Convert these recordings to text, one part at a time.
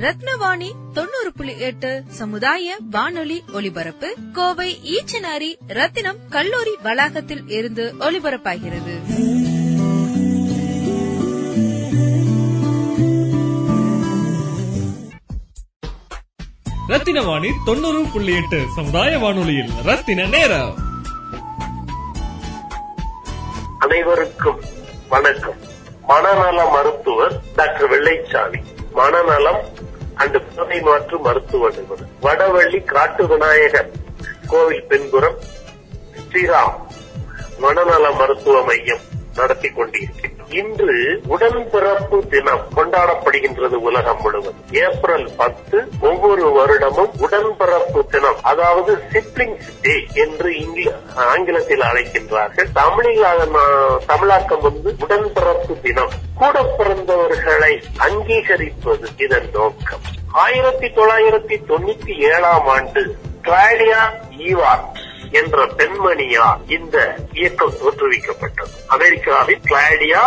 ரத்னவாணி தொண்ணூறு புள்ளி எட்டு சமுதாய வானொலி ஒலிபரப்பு. கோவை ஈச்சனாரி ரத்தினம் கல்லூரி வளாகத்தில் இருந்து ஒலிபரப்பாகிறது. ரத்தின வாணி தொண்ணூறு புள்ளி எட்டு சமுதாய வானொலியில் ரத்தின நேரம். அனைவருக்கும் வணக்கம். மனநல மருத்துவர் டாக்டர் வெள்ளைச்சாமி. மனநலம் அந்த புதை மாற்று மருத்துவ நிபுணர் வடவள்ளி காட்டு விநாயகர் கோவில் பின்புறம் ஸ்ரீராம் மனநல மருத்துவ மையம் நடத்தி கொண்டிருக்கிறேன் இன்று உடன்பிறப்பு தினம் கொண்டாடப்படுகின்றது உலகம் முழுவதும். ஏப்ரல் பத்து ஒவ்வொரு வருடமும் உடன்பிறப்பு தினம் அதாவது சிப்ளிங்ஸ் டே என்று ஆங்கிலத்தில் அழைக்கின்றார்கள். தமிழில் தமிழாக்கம் வந்து உடன்பிறப்பு தினம். கூட பிறந்தவர்களை அங்கீகரிப்பது இதன் நோக்கம். ஆயிரத்தி தொள்ளாயிரத்தி தொண்ணூத்தி ஏழாம் ஆண்டு கிளாடியா ஈவார்ட் என்ற பெண்மணியால் இந்த இயக்கம் தோற்றுவிக்கப்பட்டது. அமெரிக்காவில் கிளாடியா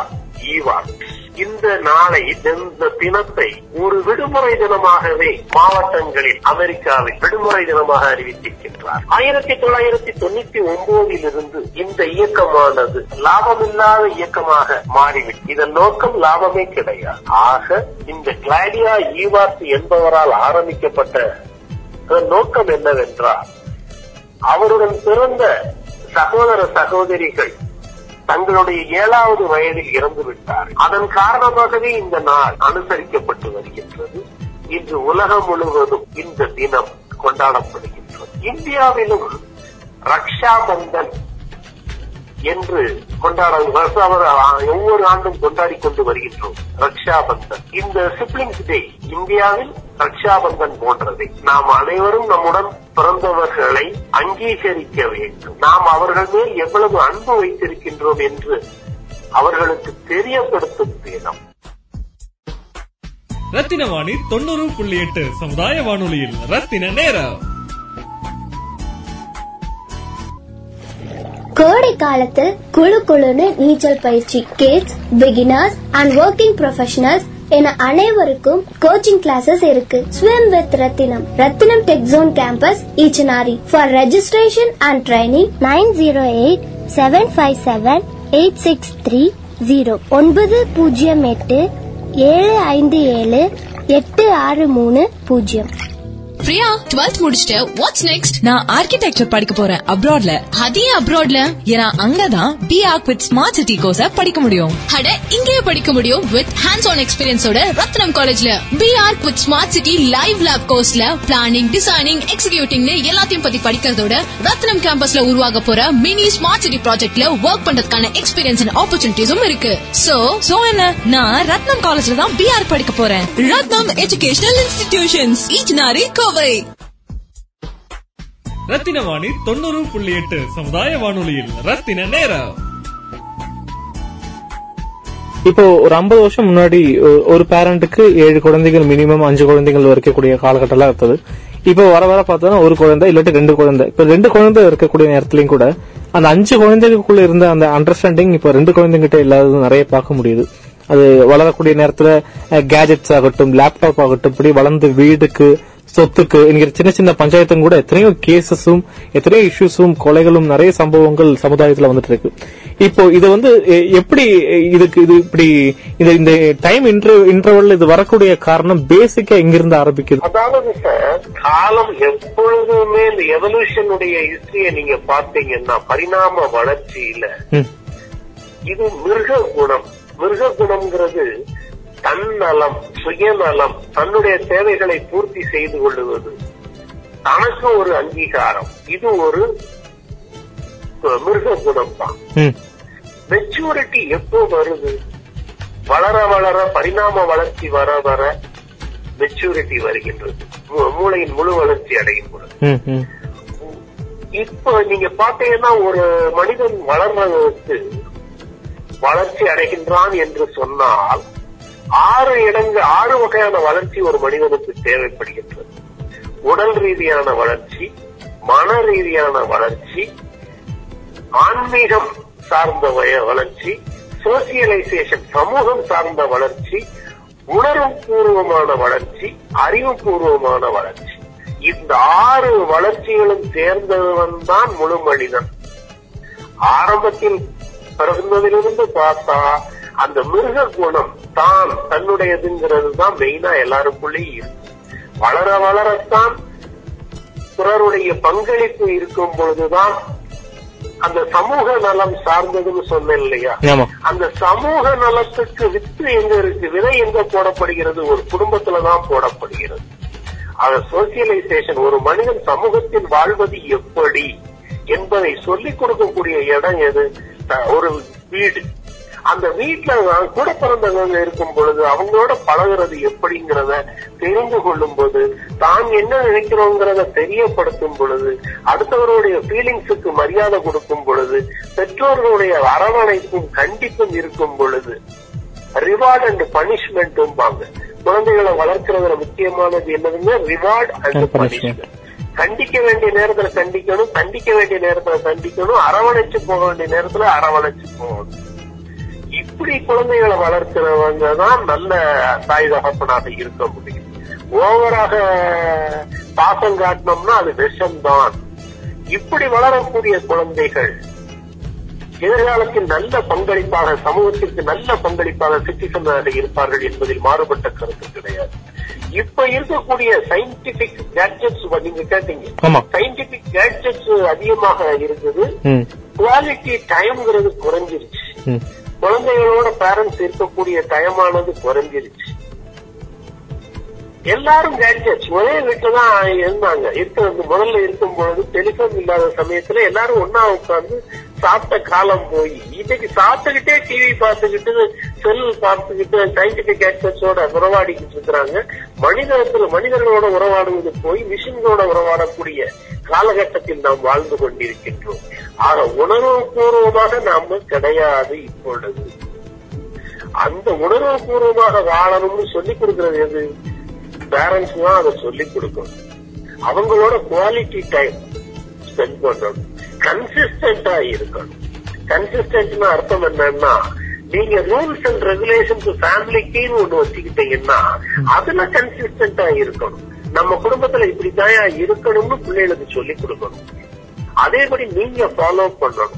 ஈவான்ஸ். இந்த நாளை இந்த தினத்தை ஒரு விடுமுறை தினமாகவே மாவட்டங்களில் அமெரிக்காவில் விடுமுறை தினமாக அறிவித்திருக்கின்றார். ஆயிரத்தி தொள்ளாயிரத்தி தொண்ணூத்தி ஒன்பதில் இருந்து இந்த இயக்கமானது லாபமில்லாத இயக்கமாக மாறிவிடும் இதன் நோக்கம் லாபமே கிடையாது. ஆக இந்த கிளாடியா ஈவார்ட் என்பவரால் ஆரம்பிக்கப்பட்ட நோக்கம் என்னவென்றால் அவருடன் பிறந்த சகோதர சகோதரிகள் தங்களுடைய ஏழாவது வயதில் இறந்து விட்டார் அதன் காரணமாகவே இந்த நாள் அனுசரிக்கப்பட்டு வருகின்றது. இன்று உலகம் முழுவதும் இந்த தினம் கொண்டாடப்படுகின்றது. இந்தியாவிலும் ரக்ஷா பந்தன் என்று கொண்டாட அவர் ஒவ்வொரு ஆண்டும் கொண்டாடி கொண்டு வருகின்றோம் ரக்ஷா பந்தன் இந்த சிப்ளிங்ஸ் டே இந்தியாவில் ரக்ஷா பந்தன் போன்றதை. நாம் அனைவரும் நம்முடன் பிறந்தவர்களை அங்கீகரிக்க வேண்டும். நாம் அவர்கள் மேல் எவ்வளவு அன்பு வைத்திருக்கின்றோம் என்று அவர்களுக்கு தெரியப்படுத்தும் தினம் ரத்தின வாணி தொண்ணூறு புள்ளி எட்டு சமுதாய வானொலியில் ரத்தின நேரம். கோடை காலத்தில் குளு குளுன்னு நீச்சல் பயிற்சி kids beginners and working professionals என அனைவருக்கும் கோச்சிங் கிளாஸஸ் இருக்கு. Swim with Rathinam Rathinam tech zone campus Eachanari for registration and training nine zero eight seven five seven eight six three zero ஒன்பது பூஜ்ஜியம் எட்டு ஏழு ஐந்து ஏழு எட்டு ஆறு மூணு பூஜ்ஜியம் பிரியா டுவெல்த் முடிச்சிட்டு வாட்ஸ் நெக்ஸ்ட் நான் ஆர்கிடெக்சர் படிக்க போறேன். அப்ராட்ல அதே அப்ராட்ல ஏன்னா அங்கதான் B Arch with smart city course படிக்க முடியும். அட இங்கேயே படிக்க முடியும் வித் ஹேண்ட்ஸ் ஆன் எக்ஸ்பீரியன்ஸோட ரத்னம் காலேஜ்ல B Arch with smart city live lab கோர்ஸ்ல planning designing எக்ஸிகியூட்டிங்னு எல்லாத்தையும் பத்தி படிக்கிறதோட ரத்னம் கேம்பஸ்ல உருவாக போற மினி ஸ்மார்ட் சிட்டி ப்ராஜெக்ட்ல ஒர்க் பண்றதுக்கான எக்ஸ்பீரியன்ஸ் அண்ட் ஆப்பர்ச்சுனிட்டிஸும் இருக்கு. சோ சோ என்ன? நான் ரத்னம் காலேஜ்ல தான் பி ஆர்க் படிக்க போறேன். ரத்னம் எஜுகேஷனல் இன்ஸ்டிடியூஷன்ஸ் ஈச்சனாரி கோவை ரத்தின வாணி தொண்ணூறு புள்ளி எட்டு சமுதாய வானொலியில். ரத்தின நேரம். இப்போ ஒரு ஐம்பது வருஷம் முன்னாடி ஒரு பேரண்ட்டுக்கு ஏழு குழந்தைகள் மினிமம் அஞ்சு குழந்தைகள் இருக்கக்கூடிய காலகட்டம்லாம் இருந்தது. இப்போ வர வர பார்த்தோம்னா ஒரு குழந்தை இல்லாட்டி ரெண்டு குழந்தை. இப்போ ரெண்டு குழந்தை இருக்கக்கூடிய நேரத்திலயும் கூட அந்த அஞ்சு குழந்தைகளுக்குள்ள இருந்த அந்த அண்டர்ஸ்டாண்டிங் இப்போ ரெண்டு குழந்தைங்கிட்ட இல்லாதது நிறைய பார்க்க முடியுது. அது வளரக்கூடிய நேரத்துல கேஜெட்ஸ் ஆகட்டும் லேப்டாப் ஆகட்டும் இப்படி வளர்ந்து வீடுக்கு சொத்துக்கு என்கிற சின்ன சின்ன பஞ்சாயத்தும் கூட எத்தனையோ கேசஸும் எத்தனையோ இஷ்யூஸும் கொலைகளும் நிறைய சம்பவங்கள் சமுதாயத்துல வந்துட்டு இருக்கு. இப்போ இது வந்து எப்படி இதுக்கு இது இப்படி இந்த இந்த டைம் இன்டர்வல் இது வரக்கூடிய காரணம் பேசிக்கா எங்கிருந்து ஆரம்பிக்குது? அதாவது சார் காலம் எப்பொழுதுமே இந்த எவல்யூஷனுடைய ஹிஸ்டரிய நீங்க பார்த்தீங்கன்னா பரிணாம வளர்ச்சியில இது மிருக குணம். மிருக குணம்ங்கிறது தன்னலம் சுயநலம் தன்னுடைய தேவைகளை பூர்த்தி செய்து கொள்ளுவது. தனக்கு ஒரு அங்கீகாரம். இது ஒரு மிருக குணம் தான் மெச்சூரிட்டி எப்போ வருது? வளர வளர பரிணாம வளர்ச்சி வர வர மெச்சூரிட்டி வருகின்றது. மூளையின் முழு வளர்ச்சி அடையும் பொழுது. இப்போ நீங்க பாத்தீங்கன்னா ஒரு மனிதன் வளர்றதுக்கு வளர்ச்சி அடைகின்றான் என்று சொன்னால் ஆறு இடங்கள் ஆறு வகையான வளர்ச்சி ஒரு மனிதனுக்கு தேவைப்படுகின்றது. உடல் ரீதியான வளர்ச்சி மன ரீதியான வளர்ச்சி ஆன்மீகம் சார்ந்த வளர்ச்சி சோசியலைசேஷன் சமூகம் சார்ந்த வளர்ச்சி உணர்வு பூர்வமான வளர்ச்சி அறிவுபூர்வமான வளர்ச்சி. இந்த ஆறு வளர்ச்சிகளும் சேர்ந்தவன் தான் முழு மனிதன். ஆரம்பத்தில் பிறந்ததிலிருந்து பார்த்தா அந்த மிருக குணம் தான் தன்னுடையதுங்கிறது தான் மெயினா எல்லாருக்குள்ளேயும் இருக்கு. வளர வளரத்தான் பிறருடைய பங்களிப்பு இருக்கும் பொழுதுதான் அந்த சமூக நலம் சார்ந்ததுன்னு சொன்னேன் இல்லையா? அந்த சமூக நலத்துக்கு வித்து எங்க இருக்கு? விதை எங்க போடப்படுகிறது? ஒரு குடும்பத்துலதான் போடப்படுகிறது. அது சோசியலைசேஷன் ஒரு மனிதன் சமூகத்தில் வாழ்வது எப்படி என்பதை சொல்லிக் கொடுக்கக்கூடிய இடம் எது? ஒரு வீடு. அந்த வீட்டுல கூட பிறந்தவங்க இருக்கும் பொழுது அவங்களோட பழகுறது எப்படிங்கிறத தெரிந்து கொள்ளும் போது தான் என்ன நினைக்கிறோங்கிறத தெரியப்படுத்தும் பொழுது அடுத்தவருடைய ஃபீலிங்ஸுக்கு மரியாதை கொடுக்கும் பொழுது பெற்றோர்களுடைய அரவணைப்பும் கண்டிப்பும் இருக்கும் பொழுது ரிவார்ட் அண்ட் பனிஷ்மெண்ட்டும் பாங்க குழந்தைகளை வளர்க்கறதுல முக்கியமானது என்னதுங்க reward and And punishment. Punishment கண்டிக்க வேண்டிய நேரத்துல கண்டிக்கணும் கண்டிக்க வேண்டிய நேரத்துல கண்டிக்கணும் அரவணைச்சு போக வேண்டிய நேரத்துல அரவணைச்சு போகணும். இப்படி குழந்தைகளை வளர்க்கிறவங்க தான் நல்ல தாய் தகப்பனாக இருக்க முடியும். ஓவராக பாசம் காட்டினோம்னா அது விஷம்தான். இப்படி வளரக்கூடிய குழந்தைகள் எதிர்காலத்தில் நல்ல பங்களிப்பாக சமூகத்திற்கு நல்ல பங்களிப்பாக சிட்டிசனாக இருப்பார்கள் என்பதில் மாறுபட்ட கருத்து கிடையாது. இப்ப இருக்கக்கூடிய சயின்டிபிக் கேட்ஜெட்ஸ் நீங்க கேட்டீங்க. சயின்டிபிக் கேட்ஜெட்ஸ் அதிகமாக இருக்குது ம். குவாலிட்டி டைம்ங்கிறது குறைஞ்சிருச்சு. குழந்தைகளோட பேரண்ட்ஸ் இருக்கக்கூடிய டயமானது குறைஞ்சிருச்சு. எல்லாரும் கேட்ஜெட்ஸ் ஒரே வீட்டுலதான் இருந்தாங்க. இருக்கிறது முதல்ல இருக்கும் பொழுது டெலிபோன் இல்லாத சமயத்துல எல்லாரும் ஒன்னா உட்கார்ந்து சாப்பிட்ட காலம் போய் இன்னைக்கு சாப்பிட்டுக்கிட்டே டிவி பார்த்துக்கிட்டு செல் பார்த்துக்கிட்டு சயின்டிபிக் ஆக்சஸோட உறவாடிக்கிட்டு இருக்கிறாங்க. மனிதத்துல மனிதர்களோட உறவாடுவது போய் மிஷின்களோட உறவாடக்கூடிய காலகட்டத்தில் நாம் வாழ்ந்து கொண்டிருக்கின்றோம். ஆக உணர்வுபூர்வமாக நாம கிடையாது இப்பொழுது. அந்த உணர்வு பூர்வமாக வாழணும்னு சொல்லிக் கொடுக்கிறது எது? பேரண்ட்ஸ் தான் அதை சொல்லிக் கொடுக்கணும். அவங்களோட குவாலிட்டி டைம் ஸ்பெண்ட் பண்ணணும் கன்சிஸ்டன்டா இருக்கணும். கன்சிஸ்டன்ட்னா அர்த்தம் என்னன்னா நீங்க ரூல்ஸ் அண்ட் ரெகுலேஷன்ஸ் ஃபேமிலிக்குன்னு ஒண்ணு வச்சுக்கிட்டீங்கன்னா அதுல கன்சிஸ்டன்டா இருக்கணும். நம்ம குடும்பத்துல இப்படிதான் இருக்கணும்னு பிள்ளைகளுக்கு சொல்லிக் கொடுக்கணும். அதேபடி நீங்க ஃபாலோ பண்ணணும்.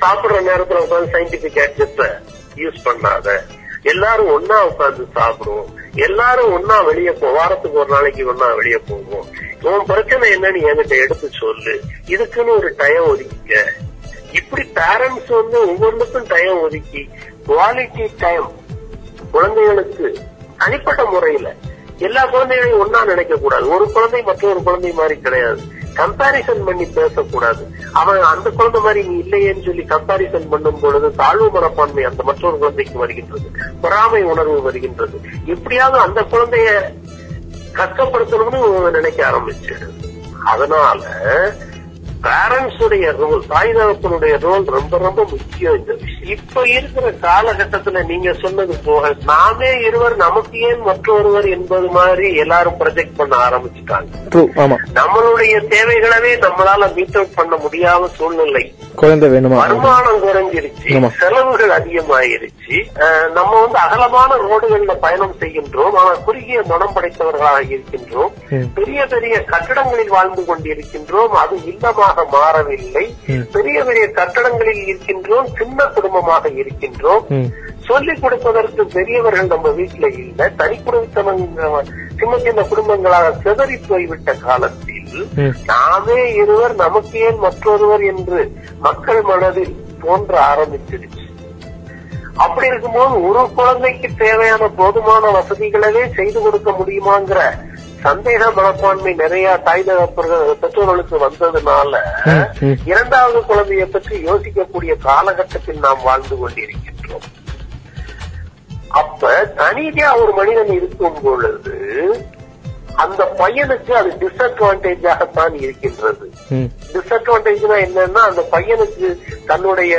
சாப்பிடுற நேரத்துல உட்காந்து சயின்டிபிக் கேட்ஜெட்ஸ யூஸ் பண்ணாத. எல்லாரும் ஒன்னா உட்கார்ந்து சாப்பிடுவோம். எல்லாரும் ஒன்னா வெளியே போ வாரத்துக்கு ஒரு நாளைக்கு ஒன்னா வெளியே போவோம். உன் பிரச்சனை என்னன்னு என்கிட்ட எடுத்து சொல்லு. இதுக்குன்னு ஒரு டைம் ஒதுக்கிக்க. இப்படி பேரண்ட்ஸ் வந்து ஒவ்வொன்றுக்கும் டைம் ஒதுக்கி குவாலிட்டி டைம் குழந்தைகளுக்கு தனிப்பட்ட முறையில எல்லா குழந்தைகளையும் ஒன்னா நினைக்க கூடாது. ஒரு குழந்தை மற்றொரு குழந்தை மாதிரி கிடையாது. கம்பாரிசன் பண்ணி பேசக்கூடாது. அவன் அந்த குழந்தை மாதிரி நீ இல்லையேன்னு சொல்லி கம்பாரிசன் பண்ணும் பொழுது தாழ்வு மனப்பான்மை அந்த மற்றொரு குழந்தைக்கு வருகின்றது. பொறாமை உணர்வு வருகின்றது. எப்படியாவது அந்த குழந்தைய கஷ்டப்படுத்தணும்னு நினைக்க ஆரம்பிச்சிடுது அதனால பேரண்ட்ஸ் உடைய ரோல் தாய் தகப்பனுடைய ரோல் ரொம்ப ரொம்ப முக்கியம் இந்த விஷயம். இப்ப இருக்கிற காலகட்டத்துல நீங்க சொன்னது போக நாமே இருவர் நமக்கு ஏன் மற்றொருவர் என்பது மாதிரி எல்லாரும் ப்ரொஜெக்ட் பண்ண ஆரம்பிச்சுட்டாங்க. நம்மளுடைய தேவைகளவே நம்மளால மீட் அவுட் பண்ண முடியாத சூழ்நிலை. குழந்தை வேணுமா? வருமானம் குறைஞ்சிருச்சு. செலவுகள் அதிகமாயிருச்சு. நம்ம வந்து அகலமான ரோடுகள்ல பயணம் செய்கின்றோம். ஆனால் குறுகிய மனம் படைத்தவர்களாக இருக்கின்றோம். பெரிய பெரிய கட்டடங்களில் வாழ்ந்து கொண்டிருக்கின்றோம். அது இல்லமாக மாறவில்லை. பெரிய பெரிய கட்டடங்களில் இருக்கின்றோம். சின்ன குடும்பமாக இருக்கின்றோம். சொல்லிக் கொடுப்பதற்கு பெரியவர்கள் நம்ம வீட்டுல இல்ல. தனி குடும்பத்தவங்க சின்ன சின்ன குடும்பங்களாக சிதறி போய்விட்ட காலத்தில். நாமே இருவர் நமக்கு ஏன் மற்றொருவர் என்று மக்கள் மனதில் தோன்ற ஆரம்பிச்சிருச்சு அப்படி இருக்கும்போது ஒரு குழந்தைக்கு தேவையான போதுமான வசதிகளவே செய்து கொடுக்க முடியுமாங்கிற சந்தேக மனப்பான்மை நிறைய தாய் தகப்பர்கள் பெற்றோர்களுக்கு வந்ததுனால. இரண்டாவது குழந்தையை பற்றி யோசிக்கக்கூடிய காலகட்டத்தில் நாம் வாழ்ந்து கொண்டிருக்கின்றோம். அப்ப தனியா ஒரு மனிதன் இருக்கும் பொழுது அந்த பையனுக்கு அது டிஸ்அட்வான்டேஜாகத்தான் இருக்கின்றது. டிஸ்அட்வான்டேஜ்னா என்னன்னா அந்த பையனுக்கு தன்னுடைய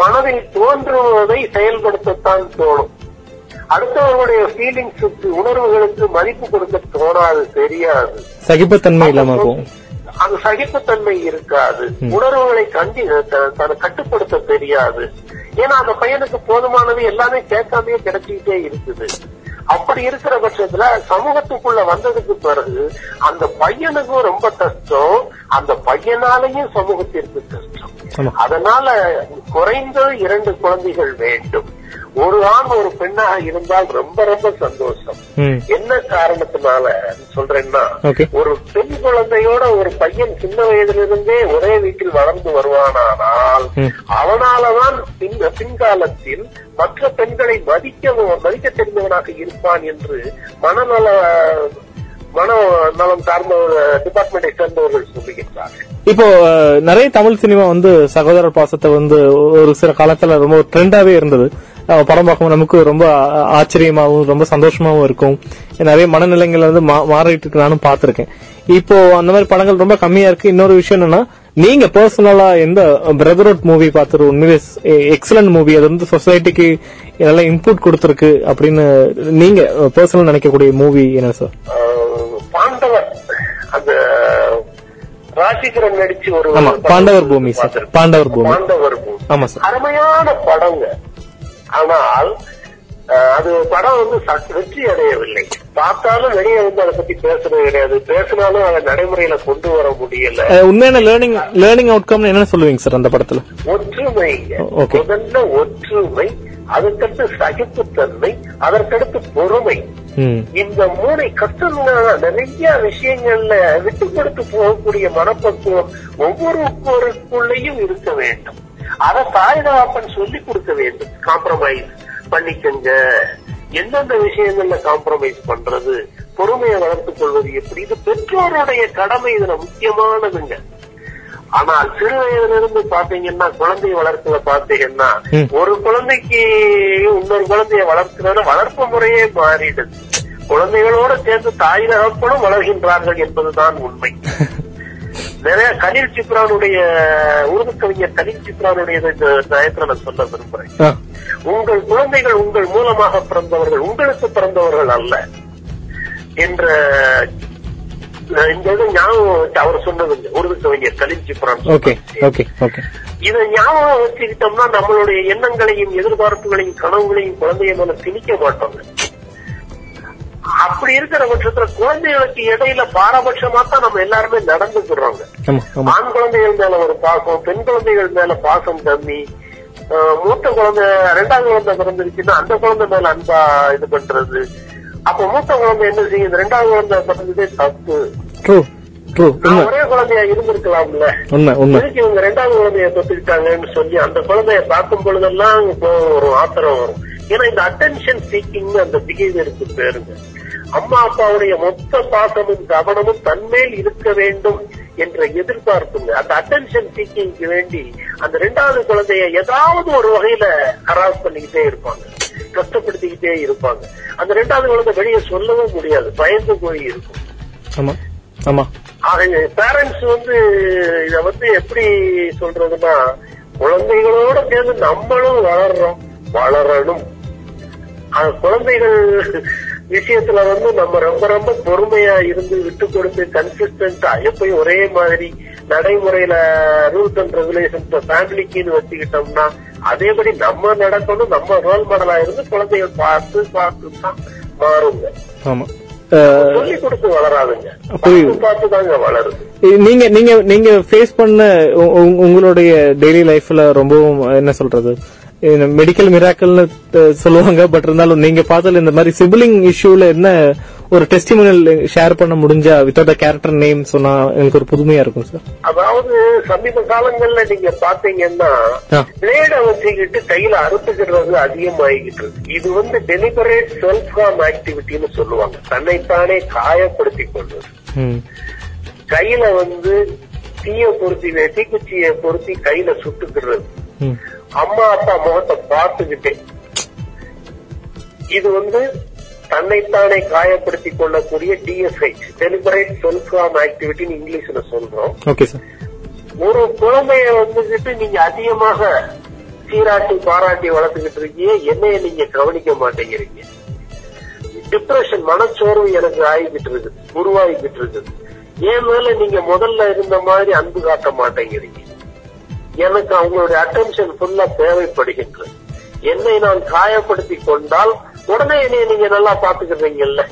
மனதில் தோன்றுவதை செயல்படுத்தத்தான் தோணும். அடுத்தவர்களுடைய ஃபீலிங்ஸுக்கு உணர்வுகளுக்கு மதிப்பு கொடுக்க தோணாது தெரியாது. சகிப்புத்தன்மை இல்லாம அந்த சகிப்புத்தன்மை இருக்காது. உணர்வுகளை கண்டி கட்டுப்படுத்த தெரியாது. ஏன்னா அந்த பையனுக்கு போதுமானது எல்லாமே கேட்காமயே கிடைச்சிக்கிட்டே இருக்குது. அப்படி இருக்கிற பட்சத்துல சமூகத்துக்குள்ள வந்ததுக்கு பிறகு அந்த பையனுக்கும் ரொம்ப கஷ்டம். அந்த பையனாலையும் சமூகத்திற்கு கஷ்டம். அதனால குறைந்தது இரண்டு குழந்தைகள் வேண்டும். ஒரு ஆண் ஒரு பெண்ணாக இருந்தால் ரொம்ப ரொம்ப சந்தோஷம். என்ன காரணத்தினால சொல்றேன்னா. ஒரு பெண் குழந்தையோட ஒரு பையன் சின்ன வயதிலிருந்தே ஒரே வீட்டில் வளர்ந்து வருவானானால். அவனாலதான் பின் பின்காலத்தில் மற்ற பெண்களை மதிக்க மதிக்க தெரிந்தவனாக இருப்பான் என்று மனநல மன நலம் சார்ந்த டிபார்ட்மெண்டை சேர்ந்தவர்கள் சொல்லுகின்றார்கள் இப்போ நிறைய தமிழ் சினிமா வந்து சகோதரர் பாசத்தை வந்து ஒரு சில காலத்துல ரொம்ப ட்ரெண்டாவே இருந்தது படம் பார்க்கும் நமக்கு ரொம்ப ஆ- ஆச்சரியமாவும் ரொம்ப சந்தோஷமாவும் இருக்கும். நிறைய மனநிலைகள் வந்து மாறிட்டு இருக்கு நானும் பார்த்திருக்கேன். இப்போ அந்த மாதிரி படங்கள் ரொம்ப கம்மியா இருக்கு. இன்னொரு விஷயம் என்னன்னா நீங்க பர்சனலா எந்த பிரதர்ஹுட் மூவி பார்த்துரு உண்மையிலே எக்ஸலன்ட் மூவி அது வந்து சொசைட்டிக்கு நல்ல இன்புட் கொடுத்திருக்கு அப்படின்னு நீங்க பர்சனல் நினைக்கக்கூடிய மூவி என்ன சார் பாண்டவர். அந்த ராசிகரன் நடிச்சு ஒரு ஆமா, பாண்டவர் பூமி சார். பாண்டவர் பூமி. பாண்டவர் பூமி. ஆமா சார் அருமையான படங்க. ஆனால் அது படம் வந்து வெற்றி அடையவில்லை. பார்த்தாலும் வெளியே வந்து அதை பத்தி பேசுறது கிடையாது. பேசினாலும் அதை நடைமுறையில கொண்டு வர முடியல. உண்மையான லேர்னிங் லேர்னிங் அவுட்கம் என்ன சொல்லுவீங்க சார் அந்த படத்துல? ஒற்றுமை. முதல்ல ஒற்றுமை அதற்கடுத்து சகிப்புத்தன்மை அதற்கடுத்து பொறுமை. இந்த மூளை கஷ்டம்னா நிறைய விஷயங்கள்ல விட்டு கொடுத்து போகக்கூடிய மனப்பக்குவம் ஒவ்வொருவருக்குள்ளேயும் இருக்க வேண்டும். அதை தாய்தாப்பன் சொல்லி கொடுக்க வேண்டும். காம்ப்ரமைஸ் பண்ணிக்கங்க. எந்தெந்த விஷயங்கள்ல காம்ப்ரமைஸ் பண்றது? பொறுமையை வளர்த்துக் கொள்வது எப்படி? இது பெற்றோருடைய கடமை இதுல முக்கியமானதுங்க. ஆனால் சிறு வயதிலிருந்து பாத்தீங்கன்னா குழந்தை வளர்ப்புல பாத்தீங்கன்னா. ஒரு குழந்தைக்கு இன்னொரு குழந்தைய வளர்க்கிறத வளர்ப்பு முறையே மாறிடுது. குழந்தைகளோட சேர்ந்து தாய் தகப்பனும் வளர்கின்றார்கள் என்பதுதான் உண்மை. நிறைய கலீல் சிப்ரானுடைய உருது கவிஞர் கலீல் சிப்ரானுடைய இந்த நயத்துல நான் சொல்ல விரும்புறேன். உங்கள் குழந்தைகள் உங்கள் மூலமாக பிறந்தவர்கள் உங்களுக்கு பிறந்தவர்கள் அல்ல என்ற இந்த இது ஞாபகம் வச்சு அவர் சொன்னதுங்க உருது கவிஞர் கலீல் சிப்ரான் இதை ஞாபகம் வச்சுக்கிட்டோம்னா நம்மளுடைய எண்ணங்களையும் எதிர்பார்ப்புகளையும் கனவுகளையும் குழந்தைய மேல திணிக்க மாட்டோங்க. அப்படி இருக்கிற பட்சத்துல குழந்தைகளுக்கு இடையில பாரபட்சமா தான் நம்ம எல்லாருமே நடந்துக்கிறோங்க ஆண் குழந்தைகள் மேல ஒரு பாசம் பெண் குழந்தைகள் மேல பாசம் கம்மி. மூத்த குழந்தை ரெண்டாவது குழந்தை பிறந்துருச்சுன்னா அந்த குழந்தை மேல அன்பா இது பண்றது. அப்ப மூத்த குழந்தை என்ன செய்யுது ரெண்டாவது குழந்தை பிறந்ததே தப்பு. ஒரே குழந்தையா இருந்திருக்கலாம்ல? எதுக்கு இவங்க ரெண்டாவது குழந்தைய தொட்டுக்கிட்டாங்கன்னு சொல்லி அந்த குழந்தைய பார்க்கும் பொழுதெல்லாம் கோவம் வரும் ஆத்திரம் வரும். ஏன்னா இந்த அட்டென்ஷன் சீக்கிங் அந்த பிஹேவியருக்கு பேருங்க. அம்மா அப்பாவுடைய மொத்த பாசமும் கவனமும் தன்மேல் இருக்க வேண்டும் என்ற எதிர்பார்ப்புங்க. அந்த அட்டென்ஷன் சீக்கிங்க்கு வேண்டி அந்த ரெண்டாவது குழந்தைய ஏதாவது ஒரு வகையில ஹராஸ் பண்ணிக்கிட்டே இருப்பாங்க. கஷ்டப்படுத்திக்கிட்டே இருப்பாங்க. அந்த ரெண்டாவது குழந்தை வெளியே சொல்லவும் முடியாது. பயந்து போய் இருக்கும். ஆமா. பேரண்ட்ஸ் வந்து இத வந்து எப்படி சொல்றதுன்னா குழந்தைகளோட சேர்ந்து நம்மளும் வளர்றோம். வளரணும். அந்த குழந்தைகள் விஷயத்துல வந்து நம்ம ரொம்ப ரொம்ப பொறுமையா இருந்து விட்டு கொடுத்து கன்சிஸ்டன்டா எப்பயும் ஒரே மாதிரி நடைமுறையில ரூல்ஸ் அண்ட் ரெகுலேஷன்ஸ் ஃபேமிலிக்குன்னு வச்சுக்கிட்டோம்னா அதேபடி நம்ம நடக்கணும் நம்ம ரோல் மாடலா இருந்து குழந்தைகள் பார்த்து பார்த்து தான் மாறுங்க. சொல்லி கொடுத்து வளராதுங்க. பார்த்து தாங்க வளருது. நீங்க நீங்க நீங்க ஃபேஸ் பண்ண உங்களுடைய டெய்லி லைஃப்ல ரொம்பவும் என்ன சொல்றது? மெடிக்கல் மிராக்கல்னு சொல்லுவாங்க பட் இருந்தாலும் நீங்க பார்த்ததுல இந்த மாதிரி சிபிலிங் இஷ்யூல என்ன ஒரு டெஸ்டிமோனியல் ஷேர் பண்ண முடிஞ்சா வித்தவுட் கேரக்டர் நேம் சொன்னா எனக்கு ஒரு புதுமையா இருக்கும் சார் அதாவது சமீப காலங்கள்ல நீங்க பாத்தீங்கன்னா. பிளேட வச்சுக்கிட்டு கையில அறுத்துக்கிறது அதிகமாகிக்கிட்டு இருக்கு இது வந்து டெலிபரேட் செல்ஃப் ஹார்ம் ஆக்டிவிட்டின்னு சொல்லுவாங்க தன்னைத்தானே காயப்படுத்திக் கொள்வது. கையில வந்து தீய பொருத்தி தீக்குச்சியை பொருத்தி கையில சுட்டுக்கிறது. அம்மா அப்பா முகத்தை பார்த்துக்கிட்டே இது வந்து தன்னைத்தானே காயப்படுத்திக் கொள்ளக்கூடிய D S H deliberate self harm ஆக்டிவிட்டின்னு இங்கிலீஷ்ல சொல்றோம். ஒரு குழந்தைய வந்துகிட்டு நீங்க அதிகமாக சீராட்டி பாராட்டி வளர்த்துக்கிட்டு இருக்கீங்க. என்னைய நீங்க கவனிக்க மாட்டேங்கிறீங்க. டிப்ரெஷன் மனச்சோர்வு எனக்கு ஆகிக்கிட்டு இருக்குது உருவாகிக்கிட்டு இருக்குது. என் மேல நீங்க முதல்ல இருந்த மாதிரி அன்பு காட்ட மாட்டேங்கிறீங்க. எனக்கு அவங்களுடைய அட்டென்ஷன் ஃபுல்லா தேவைப்படுகின்றது. என்னை நான் காயப்படுத்தி கொண்டால் உடனே என்னைய நீங்க நல்லா பாத்துக்கிறீங்கல்ல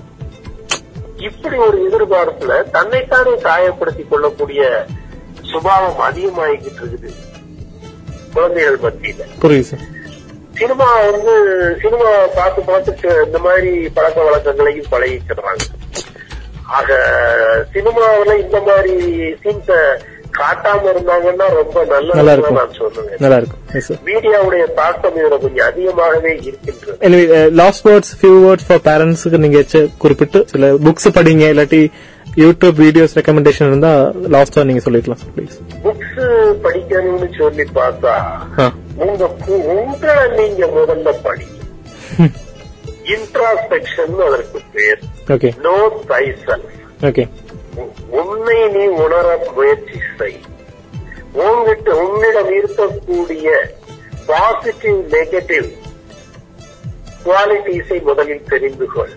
இப்படி ஒரு எதிர்பார்ப்புல தன்னைத்தானே காயப்படுத்திக் கொள்ளக்கூடிய சுபாவம் அதிகமாகிக்கிட்டு இருக்குது குழந்தைகள் மத்தியில. புரியுது சினிமா வந்து சினிமா பார்த்து பார்த்து இந்த மாதிரி பழக்க வழக்கங்களையும் பழகிக்கிறாங்க. ஆக சினிமாவுல இந்த மாதிரி சீன்ஸ காட்டாம இருந்தாங்கன்னா ரொம்ப நல்லா இருக்கும். நான் சொல்லுவேன். நல்லா இருக்கும். மீடியாவுடைய தாக்கம் இதுல கொஞ்சம் அதிகமாகவே இருக்கின்றது. எனவே last words few words for பேரண்ட்ஸுக்கு நீங்க குறிப்பிட்டு சில புக்ஸ் படிங்க இல்லாட்டி யூடியூப் வீடியோஸ் ரெக்கமெண்டேஷன் இருந்தா லாஸ்டா நீங்க சொல்லிக்கலாம் ப்ளீஸ் புக்ஸ் படிக்கணும்னு சொல்லி பார்த்தா உங்க உங்களை நீங்க முதல்ல படிங்க இன்ட்ராஸ்பெக்ஷன் அதற்கு பேர். ஓகே நோ தைசல் ஓகே உன்னை நீ உணர முயற்சி செய் உன்கிட்ட உன்னிடம் இருக்கக்கூடிய பாசிட்டிவ் நெகட்டிவ் குவாலிட்டிஸை முதலில் தெரிந்து கொள்.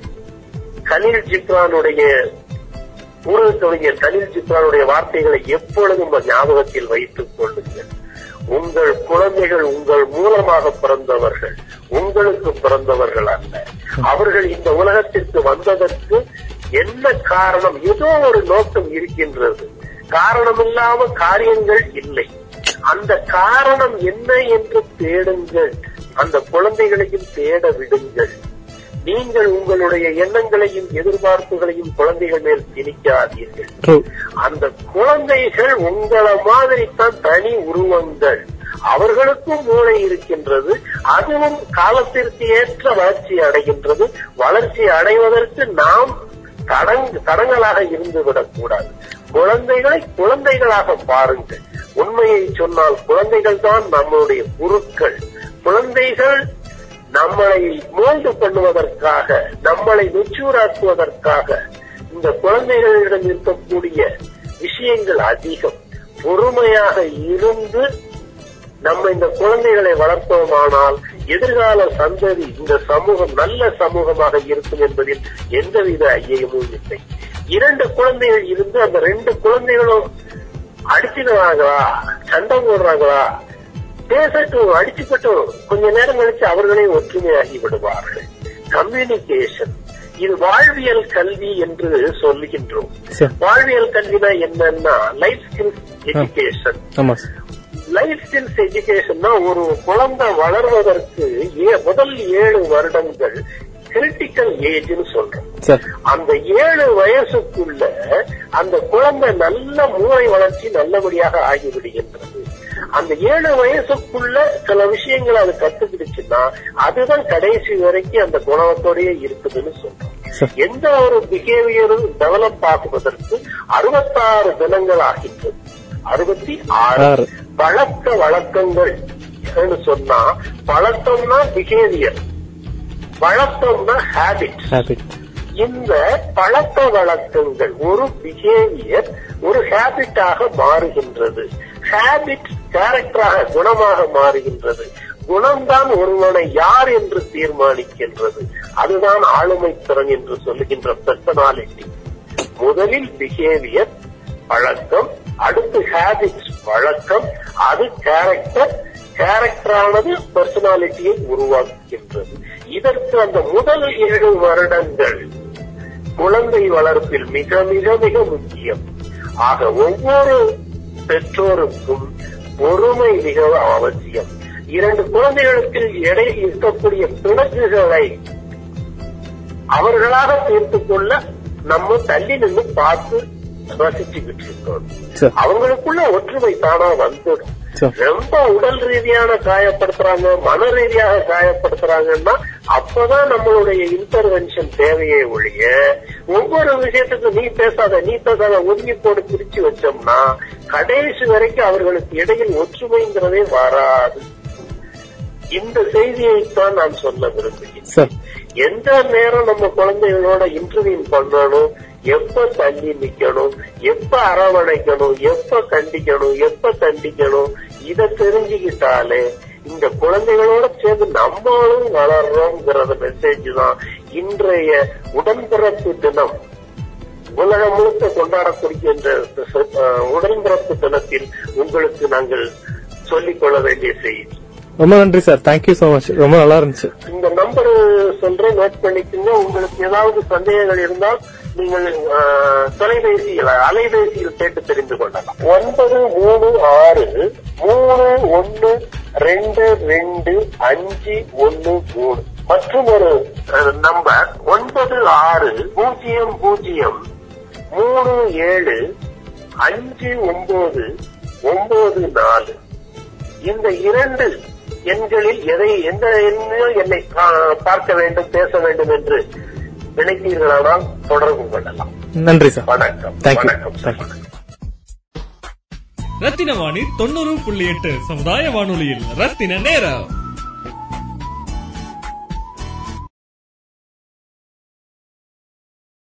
கலில் ஜிப்ரானுடைய ஊரக கவிஞர் கலில் ஜிப்ரானுடைய வார்த்தைகளை எப்பொழுதும் ஞாபகத்தில் வைத்துக் கொள்ளுங்கள். உங்கள் குழந்தைகள் உங்கள் மூலமாக பிறந்தவர்கள் உங்களுக்கு பிறந்தவர்கள் அல்ல. அவர்கள் இந்த உலகத்திற்கு வந்ததற்கு என்ன காரணம்? ஏதோ ஒரு நோக்கம் இருக்கின்றது. காரணமில்லாம காரியங்கள் இல்லை. அந்த காரணம் என்ன என்று தேடுங்கள். அந்த குழந்தைகளையும் தேட விடுங்கள். நீங்கள் உங்களுடைய எண்ணங்களையும் எதிர்பார்ப்புகளையும் குழந்தைகள் மேல் திணிக்காதீர்கள். அந்த குழந்தைகள் உங்களை மாதிரி தான் தனி உருவங்கள். அவர்களுக்கும் மூளை இருக்கின்றது. அதுவும் காலத்திற்கு ஏற்ற வளர்ச்சி அடைகின்றது. வளர்ச்சி அடைவதற்கு நாம் தடங்கு தடங்களாக இருந்துவிடக் கூடாது. குழந்தைகளை குழந்தைகளாக பாருங்கள். உண்மையை சொன்னால் குழந்தைகள் தான் நம்முடைய குருக்கள். குழந்தைகள் நம்மளை மோல்டு பண்ணுவதற்காக நம்மளை மெச்சூராக்குவதற்காக இந்த குழந்தைகளிடம் இருக்கக்கூடிய விஷயங்கள் அதிகம். பொறுமையாக இருந்து நம்ம இந்த குழந்தைகளை வளர்த்தோமானால் எதிர்கால சந்ததி இந்த சமூகம் நல்ல சமூகமாக இருக்கும் என்பதில் எந்தவித ஐயமும் இல்லை. இரண்டு குழந்தைகள் இருந்து அந்த ரெண்டு குழந்தைகளும் அடிச்சுக்கிறாங்களா சண்டை போடுறாங்களா? பேசட்டும் அடிச்சுக்கட்டும். கொஞ்ச நேரம் கழிச்சு அவர்களே ஒற்றுமையாகி விடுவார்கள். கம்யூனிகேஷன் இது வாழ்வியல் கல்வி என்று சொல்லுகின்றோம். வாழ்வியல் கல்வினா என்னன்னா life skills education life skills எஜுகேஷன்னா ஒரு குழந்தை வளர்வதற்கு முதல் ஏழு வருடங்கள் கிரிட்டிக்கல் ஏஜ்னு சொல்றோம். அந்த ஏழு வயசுக்குள்ள அந்த குழந்தை நல்ல மூளை வளர்ச்சி நல்லபடியாக ஆகிவிடுகின்றது. அந்த ஏழு வயசுக்குள்ள சில விஷயங்களை அது கத்துக்கிடுச்சுன்னா அதுதான் கடைசி வரைக்கும் அந்த குணத்தோடயே இருக்குதுன்னு சொல்றோம். எந்த ஒரு பிஹேவியரும் டெவலப் ஆகுவதற்கு அறுபத்தாறு தினங்கள் ஆகின்றது. அறுபத்தி ஆறு. பழக்க வழக்கங்கள் ன்னு சொன்னா பழக்கம்னா பிஹேவியர் வழக்கம்னா ஹேபிட் இந்த பழக்க வழக்கங்கள் ஒரு பிஹேவியர் ஒரு ஹேபிட்டாக மாறுகின்றது. ஹேபிட் கேரக்டராக குணமாக மாறுகின்றது. குணம்தான் ஒருவனை யார் என்று தீர்மானிக்கின்றது. அதுதான் ஆளுமை திறன் என்று சொல்லுகின்ற பர்சனாலிட்டி முதலில் பிஹேவியர் பழக்கம் அடுத்து ஹேபிட்ஸ் வழக்கம் அது கேரக்டர் கேரக்டரானது பர்சனாலிட்டியை உருவாக்குகின்றது. இதற்கு அந்த முதல் ஏழு வருடங்கள் குழந்தை வளர்ப்பில் மிக மிக மிக முக்கியம். ஆக ஒவ்வொரு பெற்றோருக்கும் பொறுமை மிக அவசியம். இரண்டு குழந்தைகளுக்கு இடையில் இருக்கக்கூடிய பிணக்குகளை அவர்களாக தீர்த்துக் கொள்ள நம்ம தள்ளி நின்று பார்த்து இருக்கோம். சரி. அவங்களுக்குள்ள ஒற்றுமை தானா வந்துடும். ரொம்ப உடல் ரீதியான காயப்படுத்துறாங்க மன ரீதியாக காயப்படுத்துறாங்கன்னா அப்பதான் நம்மளுடைய இன்டர்வென்ஷன் தேவையே ஒழிய ஒவ்வொரு விஷயத்துக்கும் நீ பேசாத நீ பேசாத ஒதுங்கி போட்டு பிரிச்சு வச்சோம்னா கடைசி வரைக்கும் அவர்களுக்கு இடையில் ஒற்றுமைங்கிறதே வராது. இந்த செய்தியைத்தான் நான் சொல்ல விரும்புகிறேன். சார் எந்த நேரம் நம்ம குழந்தைகளோட இன்டர்வியூ பண்ணணும் எப்ப தள்ளி நிக்கணும் எப்ப அரவணைக்கணும் எப்ப கண்டிக்கணும் எப்ப தண்டிக்கணும் இத தெரிஞ்சுக்கிட்டாலே இந்த குழந்தைகளோட சேர்ந்து நம்மளும் வளர்றோம்ங்கிறத மெசேஜ் தான் இன்றைய உடன்பிறப்பு தினம். உலகம் முழுக்க கொண்டாடக்கூடிய உடன்பிறப்பு தினத்தில் உங்களுக்கு நாங்கள் சொல்லிக் கொள்ள வேண்டிய செய்தி. ரொம்ப நன்றி சார். தேங்க்யூ so மச் ரொம்ப நல்லா இருந்துச்சு. இந்த நம்பர் சொல்றேன் நோட் பண்ணிக்கோங்க. உங்களுக்கு ஏதாவது சந்தேகங்கள் இருந்தால் நீங்கள் தொலைபேசியில் அலைபேசியில் கேட்டு தெரிந்து கொள்ளலாம். ஒன்பது மூணு ஆறு மூணு ஒன்று ரெண்டு ரெண்டு அஞ்சு ஒன்று மூணு. மற்றும் ஒரு நம்பர் ஒன்பது ஆறு பூஜ்ஜியம் பூஜ்ஜியம் மூணு ஏழு அஞ்சு ஒன்பது ஒன்பது நாலு. இந்த இரண்டு எண்களில் எதை எந்த எண்ணில் என்னை பார்க்க வேண்டும் பேச வேண்டும் என்று நினைத்தீர்களானால் தொடர்பு கொள்ளலாம். நன்றி சார். வணக்கம். வணக்கம் ரத்தின வாணி தொண்ணூறு புள்ளி எட்டு சமுதாய வானொலியில் ரத்தின நேரம்.